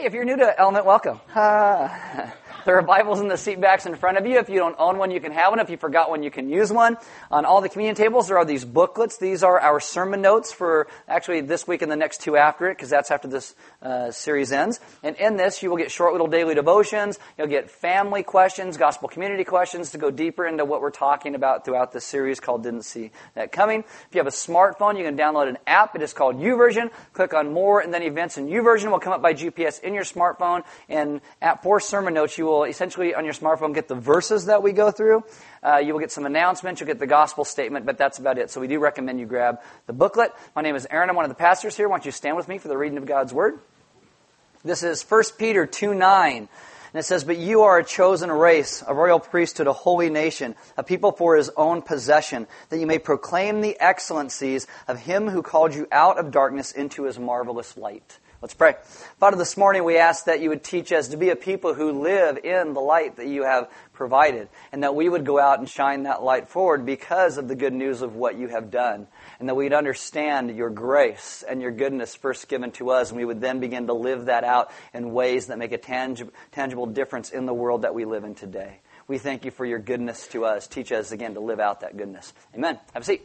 Hey, if you're new to Element, welcome. Uh, there are Bibles in the seat backs in front of you. If you don't own one, you can have one. If you forgot one, you can use one. On all the communion tables, there are these booklets. These are our sermon notes for actually this week and the next two after it, because that's after this uh, series ends. And in this, you will get short little daily devotions. You'll get family questions, gospel community questions to go deeper into what we're talking about throughout this series called Didn't See That Coming. If you have a smartphone, you can download an app. It is called YouVersion. Click on More, and then Events in YouVersion will come up by GPS in your smartphone. And at for sermon notes, you will essentially on your smartphone get the verses that we go through. Uh, you will get some announcements, you'll get the gospel statement, but that's about it. So we do recommend you grab the booklet. My name is Aaron. I'm one of the pastors here. Why don't you stand with me for the reading of God's Word? This is 1 Peter 2 9. And it says, But you are a chosen race, a royal priesthood, a holy nation, a people for his own possession, that you may proclaim the excellencies of him who called you out of darkness into his marvelous light. Let's pray. Father, this morning we ask that you would teach us to be a people who live in the light that you have provided, and that we would go out and shine that light forward because of the good news of what you have done, and that we'd understand your grace and your goodness first given to us, and we would then begin to live that out in ways that make a tangible, tangible difference in the world that we live in today. We thank you for your goodness to us. Teach us again to live out that goodness. Amen. Have a seat.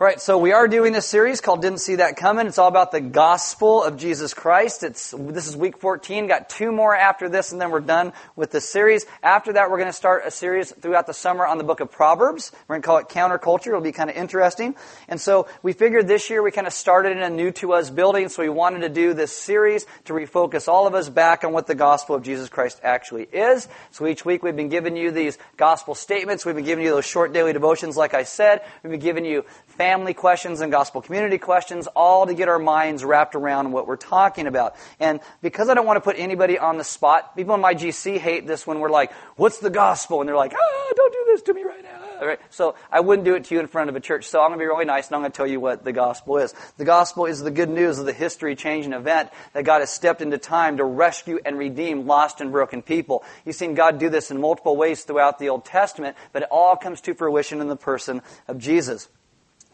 Right, so we are doing this series called Didn't See That Coming. It's all about the gospel of Jesus Christ. It's, this is week 14. Got two more after this, and then we're done with the series. After that, we're going to start a series throughout the summer on the book of Proverbs. We're going to call it Counterculture. It'll be kind of interesting. And so we figured this year we kind of started in a new to us building, so we wanted to do this series to refocus all of us back on what the gospel of Jesus Christ actually is. So each week we've been giving you these gospel statements. We've been giving you those short daily devotions, like I said. We've been giving you family questions and gospel community questions, all to get our minds wrapped around what we're talking about. And because I don't want to put anybody on the spot, people in my GC hate this when we're like, what's the gospel? And they're like, ah, don't do this to me right now. Right? So I wouldn't do it to you in front of a church. So I'm going to be really nice and I'm going to tell you what the gospel is. The gospel is the good news of the history changing event that God has stepped into time to rescue and redeem lost and broken people. You've seen God do this in multiple ways throughout the Old Testament, but it all comes to fruition in the person of Jesus.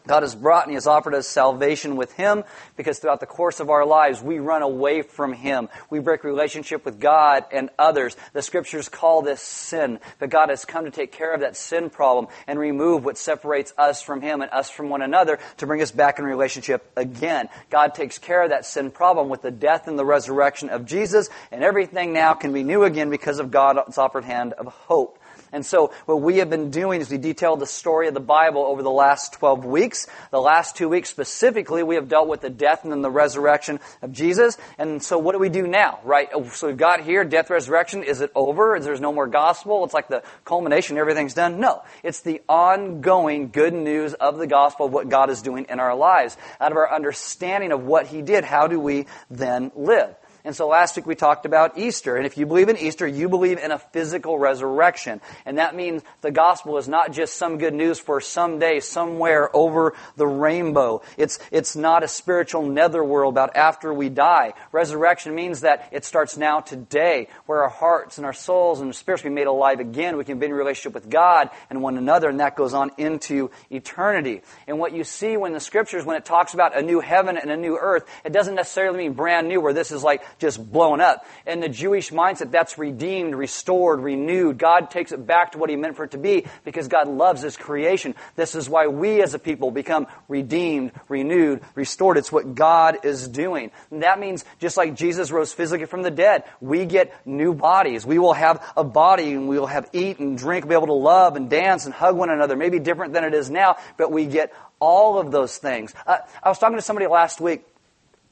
God has brought and He has offered us salvation with Him because throughout the course of our lives we run away from Him. We break relationship with God and others. The scriptures call this sin. But God has come to take care of that sin problem and remove what separates us from Him and us from one another to bring us back in relationship again. God takes care of that sin problem with the death and the resurrection of Jesus and everything now can be new again because of God's offered hand of hope. And so what we have been doing is we detailed the story of the Bible over the last 12 weeks. The last two weeks specifically, we have dealt with the death and then the resurrection of Jesus. And so what do we do now, right? Oh, so we've got here, death, resurrection. Is it over? Is there's no more gospel? It's like the culmination, everything's done? No. It's the ongoing good news of the gospel of what God is doing in our lives. Out of our understanding of what He did, how do we then live? And so last week we talked about Easter. And if you believe in Easter, you believe in a physical resurrection. And that means the gospel is not just some good news for someday, somewhere over the rainbow. It's, it's not a spiritual netherworld about after we die. Resurrection means that it starts now today, where our hearts and our souls and our spirits be made alive again. We can be in relationship with God and one another, and that goes on into eternity. And what you see when the scriptures, when it talks about a new heaven and a new earth, it doesn't necessarily mean brand new, where this is like just blown up. In the Jewish mindset, that's redeemed, restored, renewed. God takes it back to what He meant for it to be because God loves His creation. This is why we as a people become redeemed, renewed, restored. It's what God is doing. And that means just like Jesus rose physically from the dead, we get new bodies. We will have a body and we will have eat and drink, be able to love and dance and hug one another. Maybe different than it is now, but we get all of those things. Uh, I was talking to somebody last week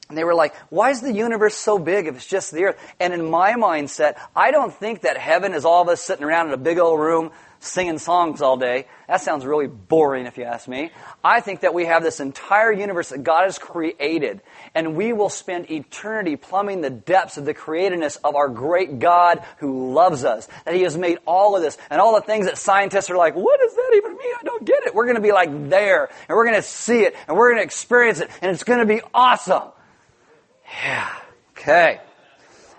and they were like, why is the universe so big if it's just the earth? And in my mindset, I don't think that heaven is all of us sitting around in a big old room singing songs all day. That sounds really boring if you ask me. I think that we have this entire universe that God has created, and we will spend eternity plumbing the depths of the createdness of our great God who loves us. That He has made all of this, and all the things that scientists are like, what does that even mean? I don't get it. We're going to be like there, and we're going to see it, and we're going to experience it, and it's going to be awesome. Yeah. Okay.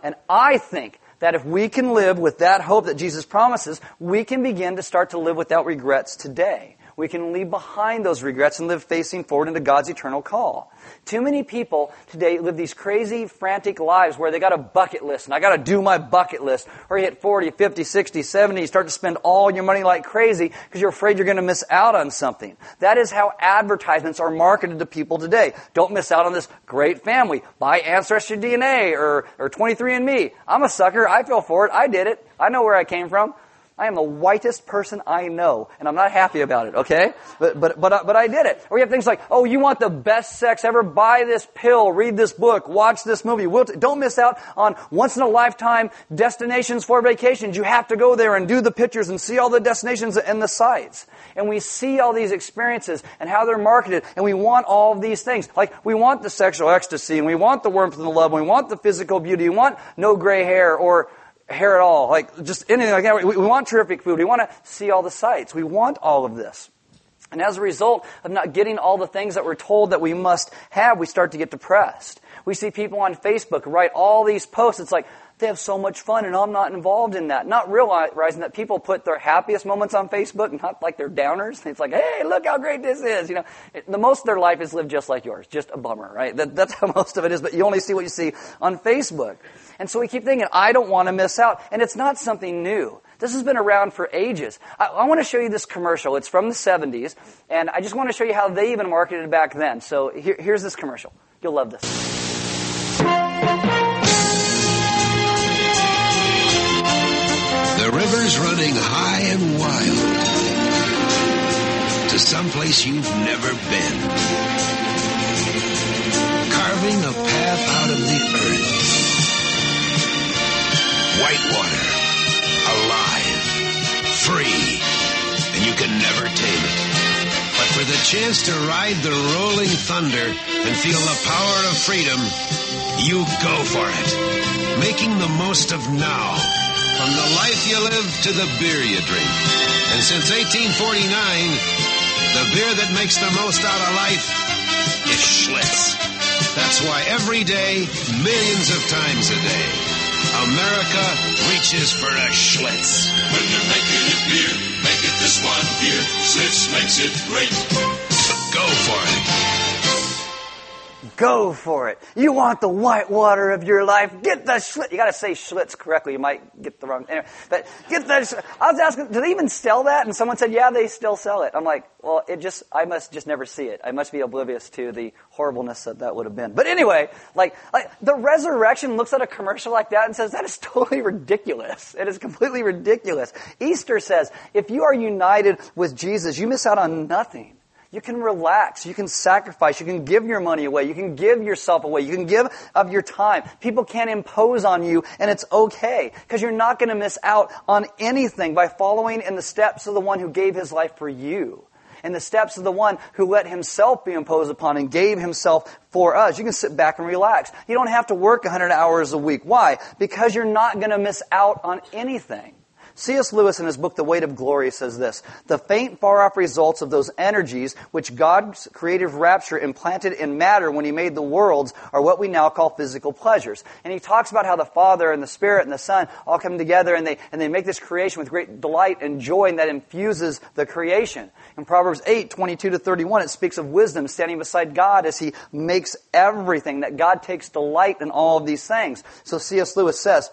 And I think that if we can live with that hope that Jesus promises, we can begin to start to live without regrets today. We can leave behind those regrets and live facing forward into God's eternal call. Too many people today live these crazy, frantic lives where they got a bucket list and I got to do my bucket list. Or you hit 40, 50, 60, 70, you start to spend all your money like crazy because you're afraid you're going to miss out on something. That is how advertisements are marketed to people today. Don't miss out on this great family. Buy Ancestry DNA or, or 23andMe. I'm a sucker. I feel for it. I did it. I know where I came from. I am the whitest person I know, and I'm not happy about it, okay? But, but, but, uh, but I did it. Or you have things like, oh, you want the best sex ever? Buy this pill, read this book, watch this movie. We'll t- don't miss out on once in a lifetime destinations for vacations. You have to go there and do the pictures and see all the destinations and the sites. And we see all these experiences and how they're marketed, and we want all of these things. Like, we want the sexual ecstasy, and we want the warmth and the love, and we want the physical beauty, we want no gray hair, or hair at all, like just anything like that. We, we want terrific food. We want to see all the sights. We want all of this. And as a result of not getting all the things that we're told that we must have, we start to get depressed. We see people on Facebook write all these posts. It's like, they have so much fun and I'm not involved in that. Not realizing that people put their happiest moments on Facebook, not like their downers. It's like, hey, look how great this is. You know, the most of their life is lived just like yours. Just a bummer, right? That, that's how most of it is, but you only see what you see on Facebook. And so we keep thinking, I don't want to miss out. And it's not something new. This has been around for ages. I, I, want to show you this commercial. It's from the 70s, and I just want to show you how they even marketed it back then. So here, here's this commercial. You'll love this. Running high and wild to someplace you've never been, carving a path out of the earth Whitewater. Alive. Free. And you can never tame it. But for the chance to ride the rolling thunder and feel the power of freedom, you go for it. Making the most of now. From the life you live to the beer you drink. And since 1849, the beer that makes the most out of life is Schlitz. That's why every day, millions of times a day, America reaches for a Schlitz. When you're making it beer, make it this one beer. Schlitz makes it great. Go for it. Go for it. You want the white water of your life. Get the Schlitz. You gotta say Schlitz correctly. You might get the wrong, anyway, but get the, I was asking, do they even sell that? And someone said, yeah, they still sell it. I'm like, well, it just, I must just never see it. I must be oblivious to the horribleness that that would have been. But anyway, like, like the resurrection looks at a commercial like that and says, that is totally ridiculous. It is completely ridiculous. Easter says, if you are united with Jesus, you miss out on nothing. You can relax. You can sacrifice. You can give your money away. You can give yourself away. You can give of your time. People can't impose on you and it's okay because you're not going to miss out on anything by following in the steps of the one who gave his life for you. In the steps of the one who let himself be imposed upon and gave himself for us. You can sit back and relax. You don't have to work 100 hours a week. Why? Because you're not going to miss out on anything. C.S. Lewis in his book, The Weight of Glory, says this The faint, far off results of those energies which God's creative rapture implanted in matter when He made the worlds are what we now call physical pleasures. And he talks about how the Father and the Spirit and the Son all come together and they, and they make this creation with great delight and joy, and that infuses the creation. In Proverbs 8, 22 to 31, it speaks of wisdom standing beside God as He makes everything, that God takes delight in all of these things. So C.S. Lewis says,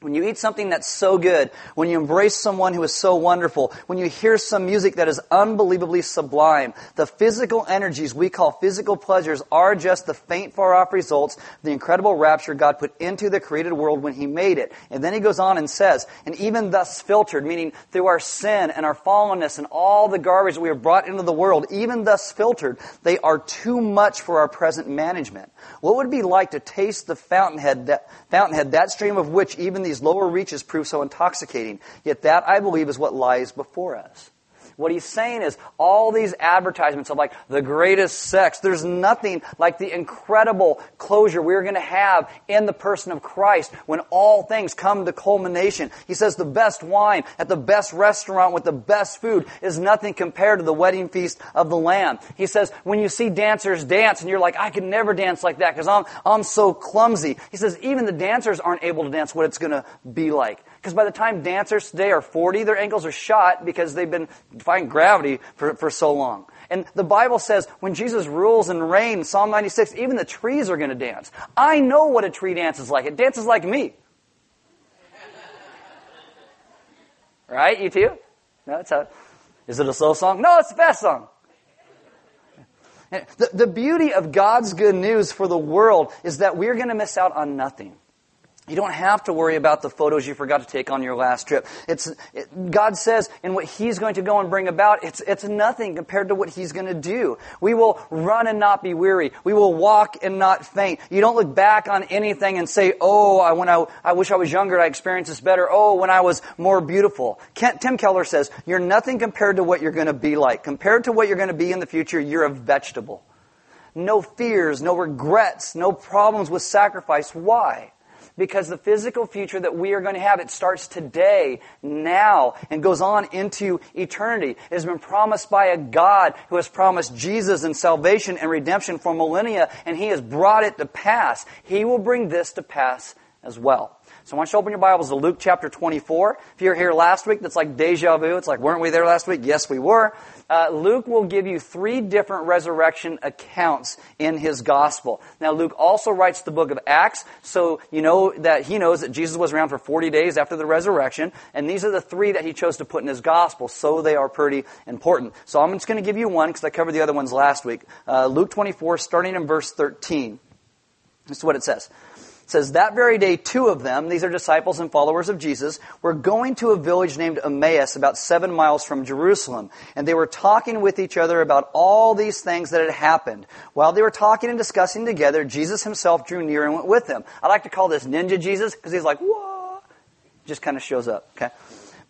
when you eat something that's so good, when you embrace someone who is so wonderful, when you hear some music that is unbelievably sublime, the physical energies we call physical pleasures are just the faint far off results of the incredible rapture God put into the created world when He made it. And then He goes on and says, and even thus filtered, meaning through our sin and our fallenness and all the garbage that we have brought into the world, even thus filtered, they are too much for our present management. What would it be like to taste the fountainhead, that, fountainhead, that stream of which even these lower reaches prove so intoxicating? Yet that, I believe, is what lies before us. What he's saying is all these advertisements of like the greatest sex, there's nothing like the incredible closure we're going to have in the person of Christ when all things come to culmination. He says the best wine at the best restaurant with the best food is nothing compared to the wedding feast of the Lamb. He says when you see dancers dance and you're like, I can never dance like that because I'm, I'm so clumsy. He says even the dancers aren't able to dance what it's going to be like. Because by the time dancers today are 40, their ankles are shot because they've been defying gravity for, for so long. And the Bible says when Jesus rules and reigns, Psalm 96, even the trees are going to dance. I know what a tree dances like. It dances like me. Right? You too? No, it's a, is it a slow song? No, it's a fast song. The, the beauty of God's good news for the world is that we're going to miss out on nothing. You don't have to worry about the photos you forgot to take on your last trip. It's, it, God says in what He's going to go and bring about, it's, it's nothing compared to what He's going to do. We will run and not be weary. We will walk and not faint. You don't look back on anything and say, oh, I, when I, I wish I was younger, I experienced this better. Oh, when I was more beautiful. Kent, Tim Keller says, you're nothing compared to what you're going to be like. Compared to what you're going to be in the future, you're a vegetable. No fears, no regrets, no problems with sacrifice. Why? Because the physical future that we are going to have, it starts today, now, and goes on into eternity. It has been promised by a God who has promised Jesus and salvation and redemption for millennia, and He has brought it to pass. He will bring this to pass as well. So I want you to open your Bibles to Luke chapter 24. If you were here last week, that's like deja vu. It's like, weren't we there last week? Yes, we were. Uh, Luke will give you three different resurrection accounts in his gospel. Now, Luke also writes the book of Acts, so you know that he knows that Jesus was around for 40 days after the resurrection, and these are the three that he chose to put in his gospel, so they are pretty important. So I'm just going to give you one because I covered the other ones last week. Uh, Luke 24, starting in verse 13. This is what it says says, That very day, two of them, these are disciples and followers of Jesus, were going to a village named Emmaus, about seven miles from Jerusalem. And they were talking with each other about all these things that had happened. While they were talking and discussing together, Jesus himself drew near and went with them. I like to call this Ninja Jesus because he's like, whoa, just kind of shows up, okay?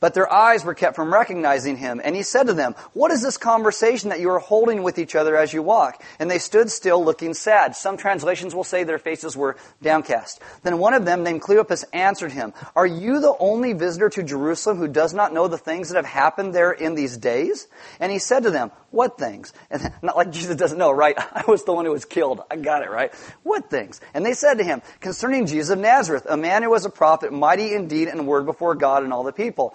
But their eyes were kept from recognizing him. And he said to them, What is this conversation that you are holding with each other as you walk? And they stood still looking sad. Some translations will say their faces were downcast. Then one of them, named Cleopas, answered him, Are you the only visitor to Jerusalem who does not know the things that have happened there in these days? And he said to them, What things? And not like Jesus doesn't know, right? I was the one who was killed. I got it, right? What things? And they said to him, Concerning Jesus of Nazareth, a man who was a prophet, mighty indeed in deed and word before God and all the people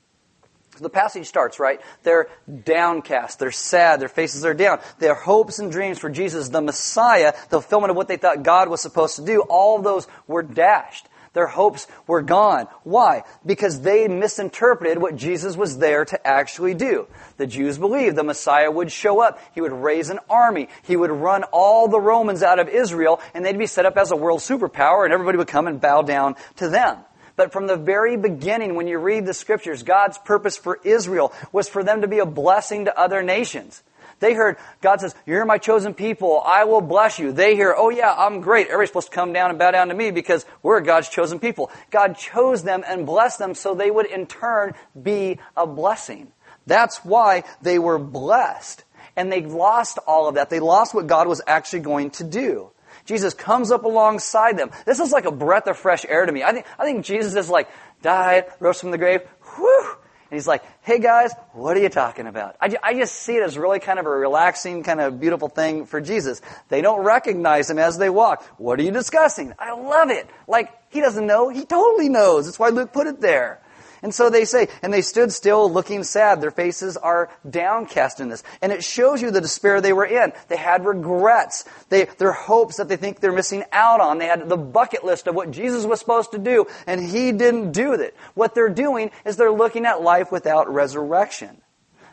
the passage starts, right? They're downcast. They're sad. Their faces are down. Their hopes and dreams for Jesus, the Messiah, the fulfillment of what they thought God was supposed to do, all those were dashed. Their hopes were gone. Why? Because they misinterpreted what Jesus was there to actually do. The Jews believed the Messiah would show up. He would raise an army. He would run all the Romans out of Israel and they'd be set up as a world superpower and everybody would come and bow down to them. But from the very beginning, when you read the scriptures, God's purpose for Israel was for them to be a blessing to other nations. They heard God says, You're my chosen people. I will bless you. They hear, Oh yeah, I'm great. Everybody's supposed to come down and bow down to me because we're God's chosen people. God chose them and blessed them so they would in turn be a blessing. That's why they were blessed. And they lost all of that. They lost what God was actually going to do. Jesus comes up alongside them. This is like a breath of fresh air to me. I think, I think Jesus is like, died, rose from the grave, whew, and he's like, hey guys, what are you talking about? I, I just see it as really kind of a relaxing, kind of beautiful thing for Jesus. They don't recognize him as they walk. What are you discussing? I love it. Like, he doesn't know. He totally knows. That's why Luke put it there. And so they say, and they stood still looking sad. Their faces are downcast in this. And it shows you the despair they were in. They had regrets. They, their hopes that they think they're missing out on. They had the bucket list of what Jesus was supposed to do, and he didn't do it. What they're doing is they're looking at life without resurrection.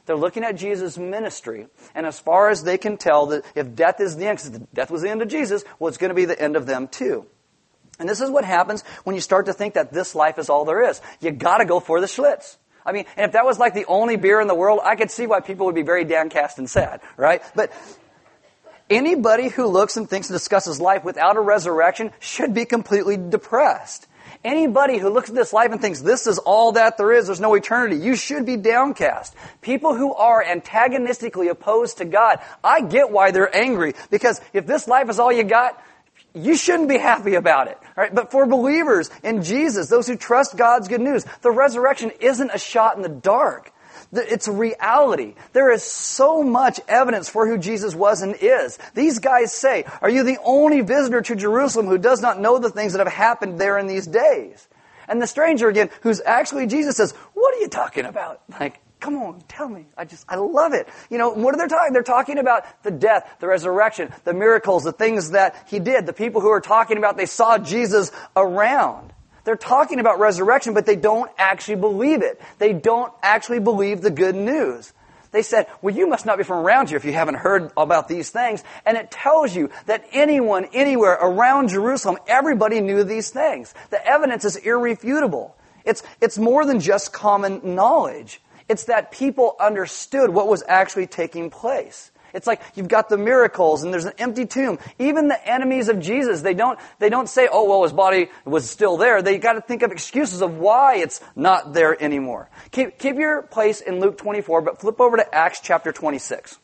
They're looking at Jesus' ministry, and as far as they can tell, that if death is the end, because death was the end of Jesus, well, it's going to be the end of them too. And this is what happens when you start to think that this life is all there is. You gotta go for the Schlitz. I mean, and if that was like the only beer in the world, I could see why people would be very downcast and sad, right? But anybody who looks and thinks and discusses life without a resurrection should be completely depressed. Anybody who looks at this life and thinks this is all that there is, there's no eternity, you should be downcast. People who are antagonistically opposed to God, I get why they're angry. Because if this life is all you got, you shouldn't be happy about it. Right? But for believers in Jesus, those who trust God's good news, the resurrection isn't a shot in the dark. It's a reality. There is so much evidence for who Jesus was and is. These guys say, Are you the only visitor to Jerusalem who does not know the things that have happened there in these days? And the stranger again, who's actually Jesus, says, What are you talking about? Like, Come on, tell me. I just, I love it. You know, what are they talking? They're talking about the death, the resurrection, the miracles, the things that he did. The people who are talking about they saw Jesus around. They're talking about resurrection, but they don't actually believe it. They don't actually believe the good news. They said, well, you must not be from around here if you haven't heard about these things. And it tells you that anyone, anywhere around Jerusalem, everybody knew these things. The evidence is irrefutable. It's, it's more than just common knowledge. It's that people understood what was actually taking place. It's like you've got the miracles and there's an empty tomb. Even the enemies of Jesus, they don't, they don't say, oh, well, his body was still there. They got to think of excuses of why it's not there anymore. Keep, keep your place in Luke 24, but flip over to Acts chapter 26.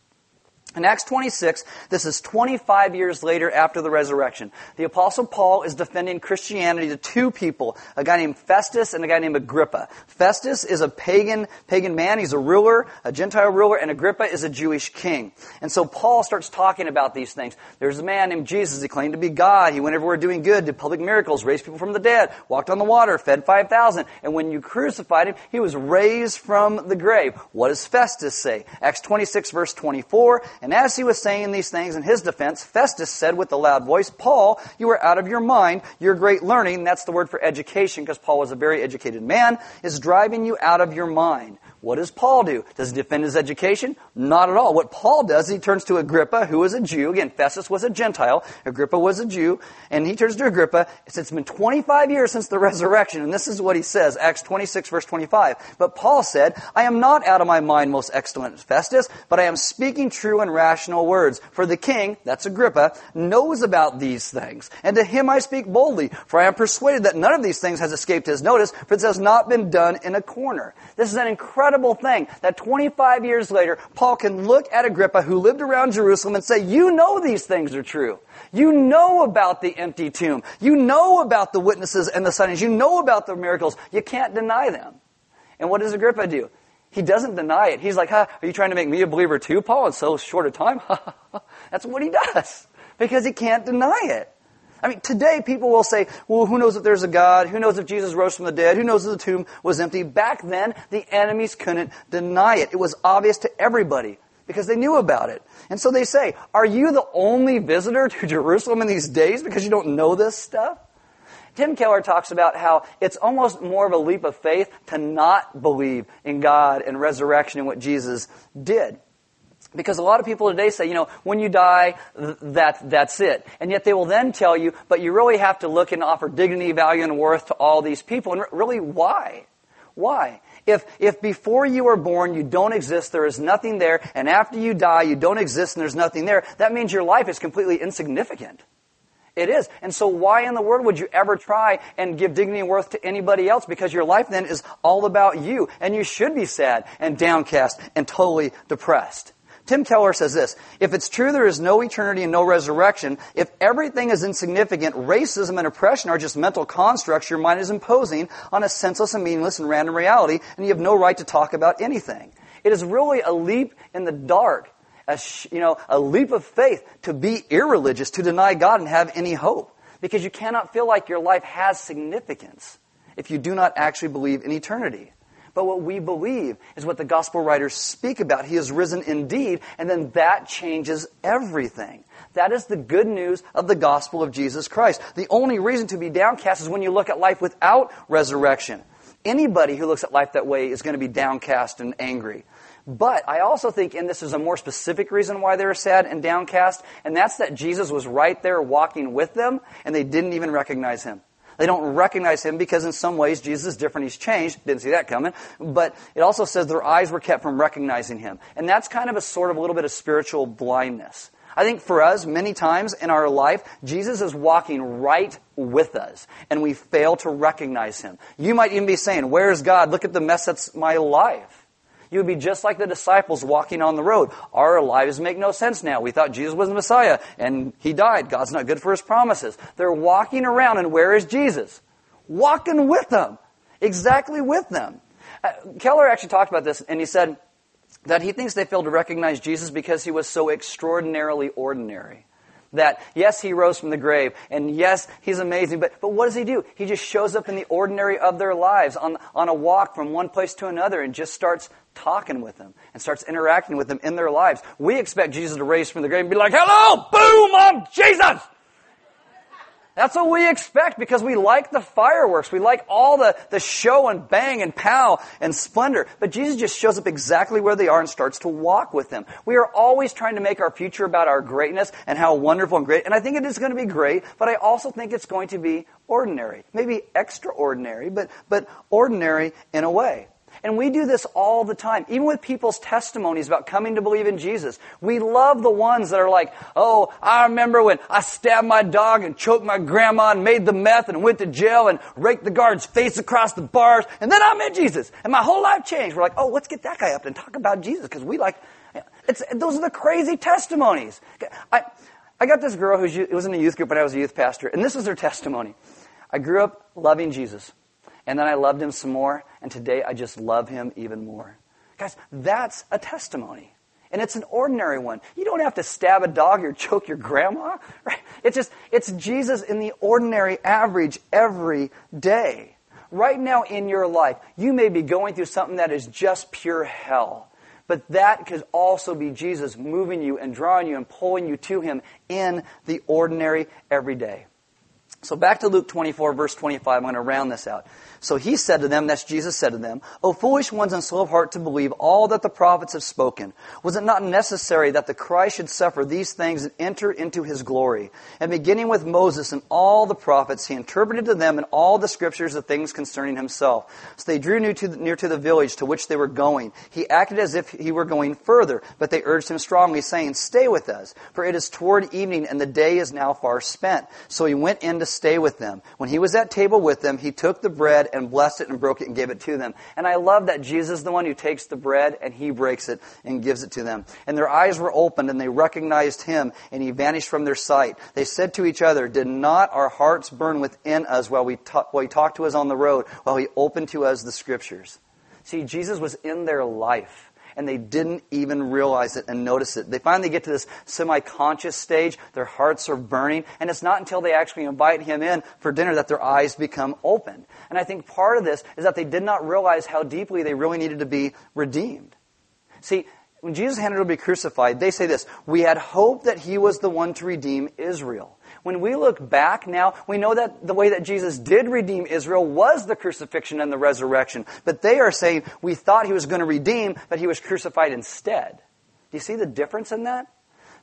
In Acts 26, this is 25 years later after the resurrection. The apostle Paul is defending Christianity to two people, a guy named Festus and a guy named Agrippa. Festus is a pagan, pagan man. He's a ruler, a Gentile ruler, and Agrippa is a Jewish king. And so Paul starts talking about these things. There's a man named Jesus. He claimed to be God. He went everywhere doing good, did public miracles, raised people from the dead, walked on the water, fed 5,000. And when you crucified him, he was raised from the grave. What does Festus say? Acts 26 verse 24, and as he was saying these things in his defense, Festus said with a loud voice, Paul, you are out of your mind. Your great learning, that's the word for education because Paul was a very educated man, is driving you out of your mind. What does Paul do? Does he defend his education? Not at all. What Paul does, he turns to Agrippa, who is a Jew. Again, Festus was a Gentile. Agrippa was a Jew. And he turns to Agrippa. It's been 25 years since the resurrection. And this is what he says, Acts 26 verse 25. But Paul said, I am not out of my mind, most excellent Festus, but I am speaking true and rational words. For the king, that's Agrippa, knows about these things. And to him I speak boldly, for I am persuaded that none of these things has escaped his notice, for it has not been done in a corner. This is an incredible incredible thing that 25 years later, Paul can look at Agrippa who lived around Jerusalem and say, you know these things are true. You know about the empty tomb. You know about the witnesses and the signs. You know about the miracles. You can't deny them. And what does Agrippa do? He doesn't deny it. He's like, huh, are you trying to make me a believer too, Paul, in so short a time? That's what he does. Because he can't deny it. I mean, today people will say, well, who knows if there's a God? Who knows if Jesus rose from the dead? Who knows if the tomb was empty? Back then, the enemies couldn't deny it. It was obvious to everybody because they knew about it. And so they say, are you the only visitor to Jerusalem in these days because you don't know this stuff? Tim Keller talks about how it's almost more of a leap of faith to not believe in God and resurrection and what Jesus did. Because a lot of people today say, you know, when you die, that, that's it. And yet they will then tell you, but you really have to look and offer dignity, value, and worth to all these people. And really, why? Why? If, if before you are born you don't exist, there is nothing there, and after you die you don't exist and there's nothing there, that means your life is completely insignificant. It is. And so why in the world would you ever try and give dignity and worth to anybody else? Because your life then is all about you, and you should be sad and downcast and totally depressed. Tim Keller says this, if it's true there is no eternity and no resurrection, if everything is insignificant, racism and oppression are just mental constructs your mind is imposing on a senseless and meaningless and random reality, and you have no right to talk about anything. It is really a leap in the dark, a, you know, a leap of faith to be irreligious, to deny God and have any hope. Because you cannot feel like your life has significance if you do not actually believe in eternity. But what we believe is what the gospel writers speak about. He is risen indeed, and then that changes everything. That is the good news of the gospel of Jesus Christ. The only reason to be downcast is when you look at life without resurrection. Anybody who looks at life that way is going to be downcast and angry. But I also think, and this is a more specific reason why they were sad and downcast, and that's that Jesus was right there walking with them, and they didn't even recognize him. They don't recognize him because in some ways Jesus is different. He's changed. Didn't see that coming. But it also says their eyes were kept from recognizing him. And that's kind of a sort of a little bit of spiritual blindness. I think for us, many times in our life, Jesus is walking right with us, and we fail to recognize him. You might even be saying, Where's God? Look at the mess that's my life. You would be just like the disciples walking on the road. Our lives make no sense now. We thought Jesus was the Messiah, and he died. God's not good for his promises. They're walking around, and where is Jesus? Walking with them. Exactly with them. Uh, Keller actually talked about this, and he said, that he thinks they failed to recognize Jesus because he was so extraordinarily ordinary. That, yes, he rose from the grave, and yes, he's amazing, but, but what does he do? He just shows up in the ordinary of their lives on, on a walk from one place to another and just starts talking with them and starts interacting with them in their lives. We expect Jesus to raise from the grave and be like, hello, boom, I'm Jesus! That's what we expect because we like the fireworks. We like all the, the show and bang and pow and splendor. But Jesus just shows up exactly where they are and starts to walk with them. We are always trying to make our future about our greatness and how wonderful and great. And I think it is going to be great, but I also think it's going to be ordinary. Maybe extraordinary, but, but ordinary in a way. And we do this all the time, even with people's testimonies about coming to believe in Jesus. We love the ones that are like, oh, I remember when I stabbed my dog and choked my grandma and made the meth and went to jail and raked the guard's face across the bars, and then I met Jesus, and my whole life changed. We're like, oh, let's get that guy up and talk about Jesus, because we like, it's, those are the crazy testimonies. I, I got this girl who was in a youth group when I was a youth pastor, and this was her testimony. I grew up loving Jesus. And then I loved him some more, and today I just love him even more. Guys, that's a testimony. And it's an ordinary one. You don't have to stab a dog or choke your grandma, right? It's just, it's Jesus in the ordinary average every day. Right now in your life, you may be going through something that is just pure hell. But that could also be Jesus moving you and drawing you and pulling you to Him in the ordinary everyday. So back to Luke 24, verse 25. I'm going to round this out. So he said to them, that's Jesus said to them, O foolish ones and slow of heart to believe all that the prophets have spoken. Was it not necessary that the Christ should suffer these things and enter into his glory? And beginning with Moses and all the prophets, he interpreted to them in all the scriptures the things concerning himself. So they drew near to, the, near to the village to which they were going. He acted as if he were going further, but they urged him strongly, saying, Stay with us, for it is toward evening and the day is now far spent. So he went in to stay with them. When he was at table with them, he took the bread and blessed it and broke it and gave it to them. And I love that Jesus is the one who takes the bread and he breaks it and gives it to them. And their eyes were opened and they recognized him and he vanished from their sight. They said to each other, Did not our hearts burn within us while, we while he talked to us on the road, while he opened to us the scriptures? See, Jesus was in their life and they didn't even realize it and notice it. They finally get to this semi-conscious stage. Their hearts are burning, and it's not until they actually invite him in for dinner that their eyes become opened. And I think part of this is that they did not realize how deeply they really needed to be redeemed. See, when Jesus handed to be crucified, they say this, we had hope that he was the one to redeem Israel. When we look back now, we know that the way that Jesus did redeem Israel was the crucifixion and the resurrection. But they are saying we thought he was going to redeem, but he was crucified instead. Do you see the difference in that?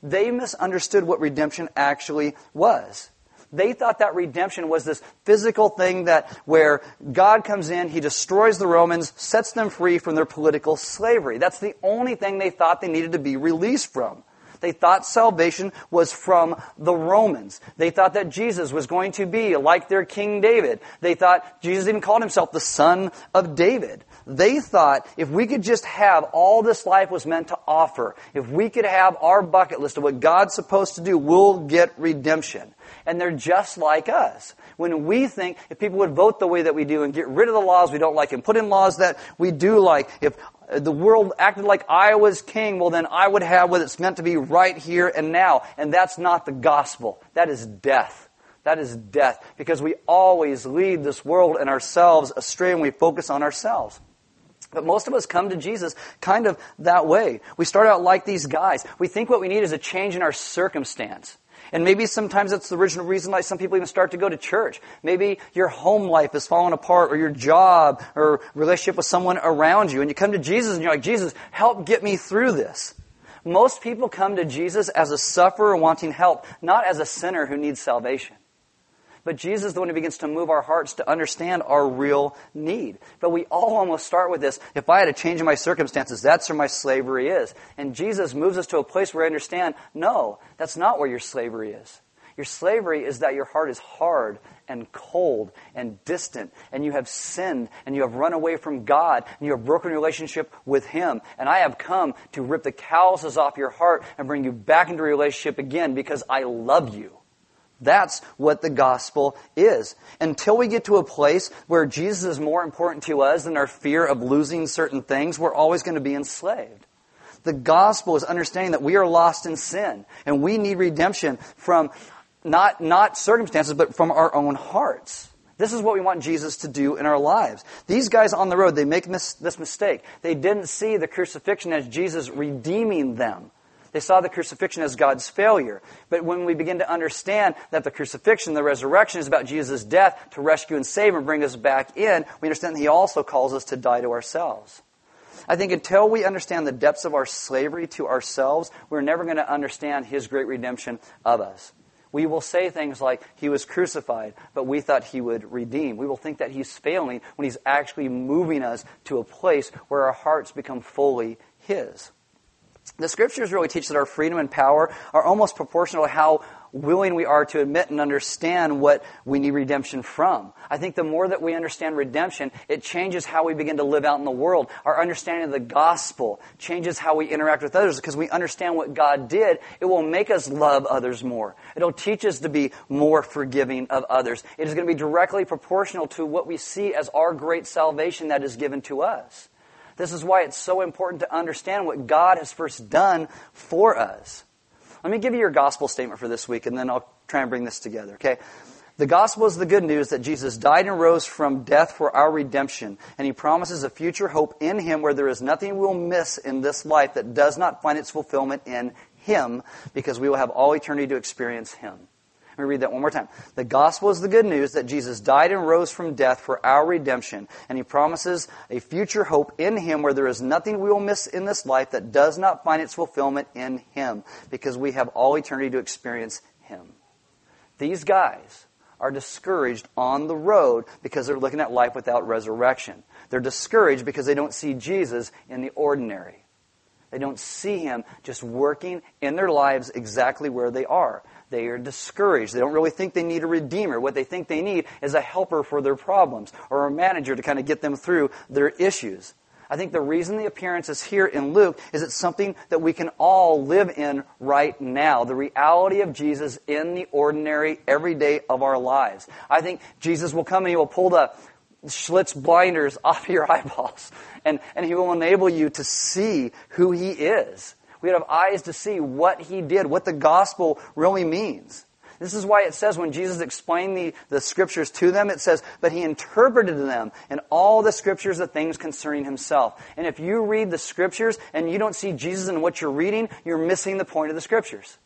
They misunderstood what redemption actually was. They thought that redemption was this physical thing that where God comes in, He destroys the Romans, sets them free from their political slavery. That's the only thing they thought they needed to be released from. They thought salvation was from the Romans. They thought that Jesus was going to be like their King David. They thought Jesus even called himself the son of David. They thought if we could just have all this life was meant to offer, if we could have our bucket list of what God's supposed to do, we'll get redemption. And they're just like us. When we think if people would vote the way that we do and get rid of the laws we don't like and put in laws that we do like, if the world acted like I was king, well then I would have what it's meant to be right here and now. And that's not the gospel. That is death. That is death. Because we always lead this world and ourselves astray and we focus on ourselves. But most of us come to Jesus kind of that way. We start out like these guys. We think what we need is a change in our circumstance. And maybe sometimes that's the original reason why some people even start to go to church. Maybe your home life is falling apart or your job or relationship with someone around you. And you come to Jesus and you're like, Jesus, help get me through this. Most people come to Jesus as a sufferer wanting help, not as a sinner who needs salvation. But Jesus is the one who begins to move our hearts to understand our real need. But we all almost start with this if I had a change in my circumstances, that's where my slavery is. And Jesus moves us to a place where I understand no, that's not where your slavery is. Your slavery is that your heart is hard and cold and distant, and you have sinned, and you have run away from God, and you have broken relationship with Him. And I have come to rip the calluses off your heart and bring you back into relationship again because I love you. That's what the gospel is. Until we get to a place where Jesus is more important to us than our fear of losing certain things, we're always going to be enslaved. The gospel is understanding that we are lost in sin and we need redemption from not, not circumstances, but from our own hearts. This is what we want Jesus to do in our lives. These guys on the road, they make this, this mistake. They didn't see the crucifixion as Jesus redeeming them. They saw the crucifixion as God's failure. But when we begin to understand that the crucifixion, the resurrection is about Jesus' death to rescue and save and bring us back in, we understand that He also calls us to die to ourselves. I think until we understand the depths of our slavery to ourselves, we're never going to understand His great redemption of us. We will say things like, He was crucified, but we thought He would redeem. We will think that He's failing when He's actually moving us to a place where our hearts become fully His. The scriptures really teach that our freedom and power are almost proportional to how willing we are to admit and understand what we need redemption from. I think the more that we understand redemption, it changes how we begin to live out in the world. Our understanding of the gospel changes how we interact with others because we understand what God did. It will make us love others more. It'll teach us to be more forgiving of others. It is going to be directly proportional to what we see as our great salvation that is given to us. This is why it's so important to understand what God has first done for us. Let me give you your gospel statement for this week, and then I'll try and bring this together, okay? The gospel is the good news that Jesus died and rose from death for our redemption, and he promises a future hope in him where there is nothing we'll miss in this life that does not find its fulfillment in him, because we will have all eternity to experience him. Let me read that one more time. The gospel is the good news that Jesus died and rose from death for our redemption, and he promises a future hope in him where there is nothing we will miss in this life that does not find its fulfillment in him, because we have all eternity to experience him. These guys are discouraged on the road because they're looking at life without resurrection. They're discouraged because they don't see Jesus in the ordinary. They don't see him just working in their lives exactly where they are. They are discouraged. They don't really think they need a redeemer. What they think they need is a helper for their problems or a manager to kind of get them through their issues. I think the reason the appearance is here in Luke is it's something that we can all live in right now. The reality of Jesus in the ordinary, everyday of our lives. I think Jesus will come and he will pull the Schlitz blinders off your eyeballs and, and he will enable you to see who he is we would have eyes to see what he did, what the gospel really means. This is why it says when Jesus explained the, the scriptures to them, it says, but he interpreted them in all the scriptures the things concerning himself. And if you read the scriptures and you don't see Jesus in what you're reading, you're missing the point of the scriptures.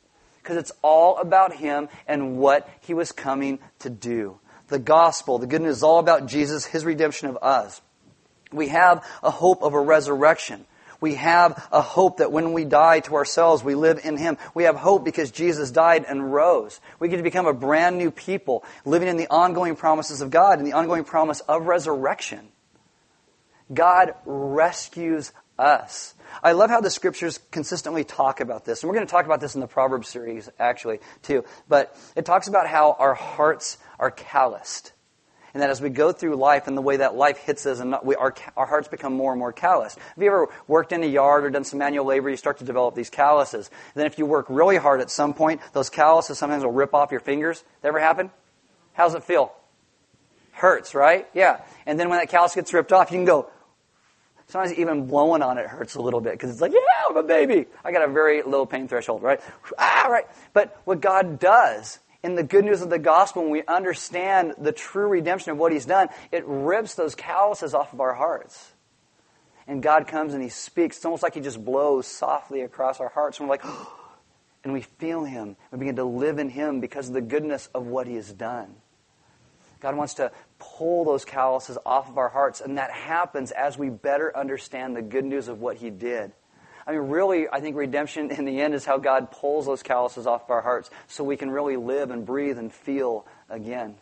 Because it's all about him and what he was coming to do. The gospel, the good news is all about Jesus, his redemption of us. We have a hope of a resurrection. We have a hope that when we die to ourselves, we live in Him. We have hope because Jesus died and rose. We get to become a brand new people, living in the ongoing promises of God and the ongoing promise of resurrection. God rescues us. I love how the scriptures consistently talk about this. And we're going to talk about this in the Proverbs series, actually, too. But it talks about how our hearts are calloused and that as we go through life and the way that life hits us and we, our, our hearts become more and more callous. Have you ever worked in a yard or done some manual labor, you start to develop these calluses. And then if you work really hard at some point, those calluses sometimes will rip off your fingers. That ever happen? How does it feel? Hurts, right? Yeah. And then when that callus gets ripped off, you can go, Sometimes even blowing on it hurts a little bit because it's like, yeah, I'm a baby. I got a very low pain threshold, right? Ah, right. But what God does in the good news of the gospel, when we understand the true redemption of what He's done, it rips those calluses off of our hearts. And God comes and He speaks. It's almost like He just blows softly across our hearts. And we're like, oh, and we feel Him. We begin to live in Him because of the goodness of what He has done. God wants to pull those calluses off of our hearts, and that happens as we better understand the good news of what He did. I mean, really, I think redemption in the end is how God pulls those calluses off of our hearts so we can really live and breathe and feel again.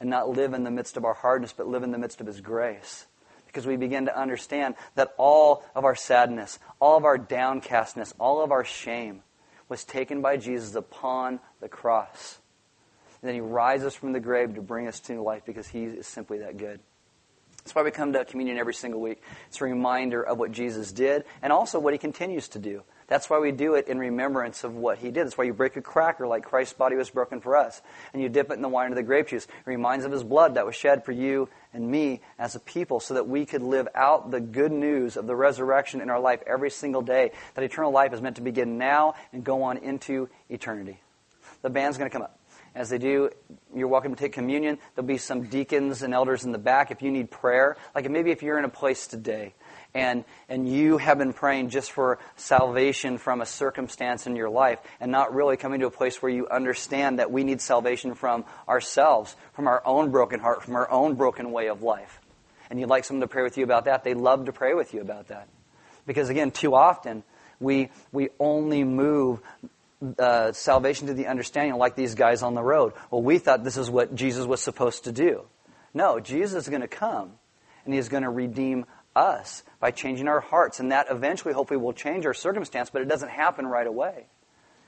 and not live in the midst of our hardness, but live in the midst of His grace. Because we begin to understand that all of our sadness, all of our downcastness, all of our shame was taken by Jesus upon the cross. And then He rises from the grave to bring us to new life because He is simply that good. That's why we come to communion every single week. It's a reminder of what Jesus did and also what He continues to do. That's why we do it in remembrance of what he did. That's why you break a cracker like Christ's body was broken for us. And you dip it in the wine of the grape juice. It reminds of his blood that was shed for you and me as a people so that we could live out the good news of the resurrection in our life every single day. That eternal life is meant to begin now and go on into eternity. The band's going to come up. As they do, you're welcome to take communion. There'll be some deacons and elders in the back if you need prayer. Like maybe if you're in a place today and, and you have been praying just for salvation from a circumstance in your life and not really coming to a place where you understand that we need salvation from ourselves, from our own broken heart, from our own broken way of life. And you'd like someone to pray with you about that, they love to pray with you about that. Because again, too often, we, we only move uh, salvation to the understanding like these guys on the road. Well, we thought this is what Jesus was supposed to do. No, Jesus is going to come and he's going to redeem us by changing our hearts. And that eventually, hopefully, will change our circumstance, but it doesn't happen right away.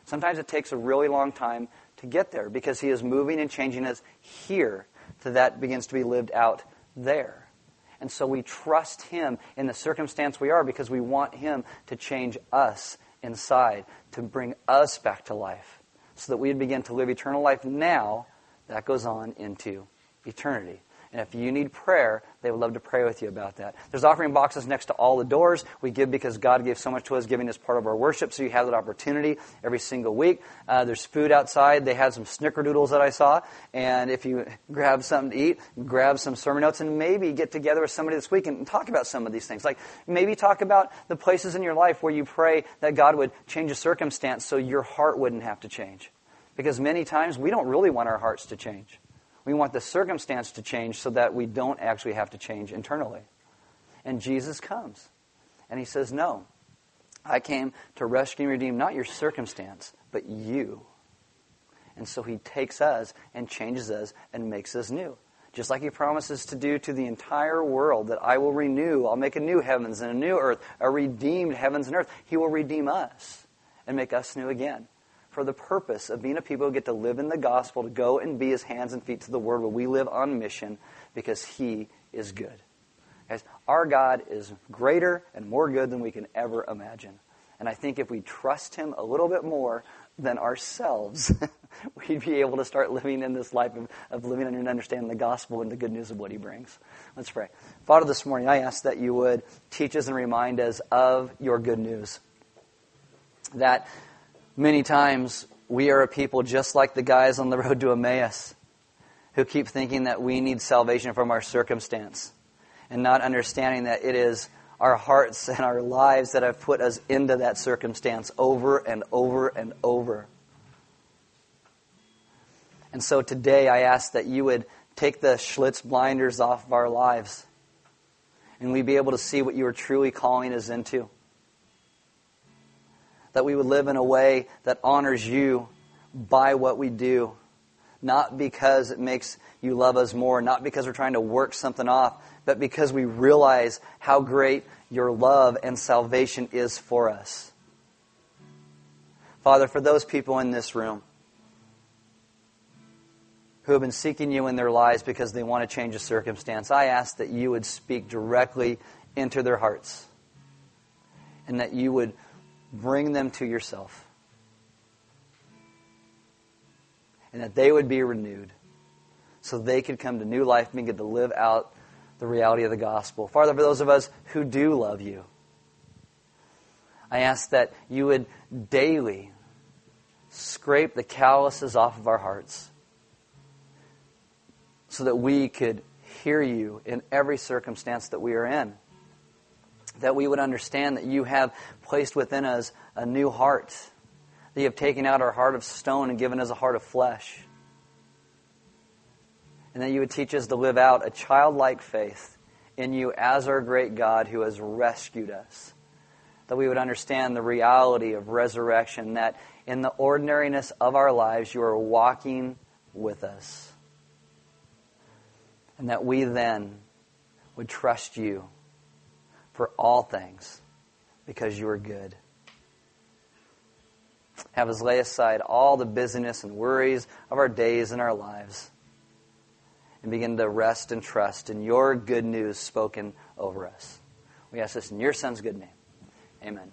Sometimes it takes a really long time to get there because He is moving and changing us here so that begins to be lived out there. And so we trust Him in the circumstance we are because we want Him to change us inside, to bring us back to life, so that we begin to live eternal life now that goes on into eternity. And if you need prayer, they would love to pray with you about that. There's offering boxes next to all the doors. We give because God gave so much to us, giving as part of our worship, so you have that opportunity every single week. Uh, there's food outside. They had some snickerdoodles that I saw. And if you grab something to eat, grab some sermon notes, and maybe get together with somebody this week and talk about some of these things. Like maybe talk about the places in your life where you pray that God would change a circumstance so your heart wouldn't have to change. Because many times we don't really want our hearts to change. We want the circumstance to change so that we don't actually have to change internally. And Jesus comes. And he says, No, I came to rescue and redeem not your circumstance, but you. And so he takes us and changes us and makes us new. Just like he promises to do to the entire world, that I will renew, I'll make a new heavens and a new earth, a redeemed heavens and earth. He will redeem us and make us new again for the purpose of being a people who get to live in the gospel, to go and be his hands and feet to the world where we live on mission because he is good. Guys, our God is greater and more good than we can ever imagine. And I think if we trust him a little bit more than ourselves, we'd be able to start living in this life of, of living and understanding the gospel and the good news of what he brings. Let's pray. Father, this morning I ask that you would teach us and remind us of your good news. That Many times we are a people just like the guys on the road to Emmaus who keep thinking that we need salvation from our circumstance and not understanding that it is our hearts and our lives that have put us into that circumstance over and over and over. And so today I ask that you would take the Schlitz blinders off of our lives and we be able to see what you are truly calling us into that we would live in a way that honors you by what we do. Not because it makes you love us more, not because we're trying to work something off, but because we realize how great your love and salvation is for us. Father, for those people in this room who have been seeking you in their lives because they want to change a circumstance, I ask that you would speak directly into their hearts and that you would bring them to yourself. And that they would be renewed so they could come to new life and get to live out the reality of the gospel. Father, for those of us who do love you, I ask that you would daily scrape the calluses off of our hearts so that we could hear you in every circumstance that we are in that we would understand that you have placed within us a new heart, that you have taken out our heart of stone and given us a heart of flesh. And that you would teach us to live out a childlike faith in you as our great God who has rescued us. That we would understand the reality of resurrection, that in the ordinariness of our lives, you are walking with us. And that we then would trust you for all things because you are good. Have us lay aside all the busyness and worries of our days and our lives and begin to rest and trust in your good news spoken over us. We ask this in your Son's good name. Amen.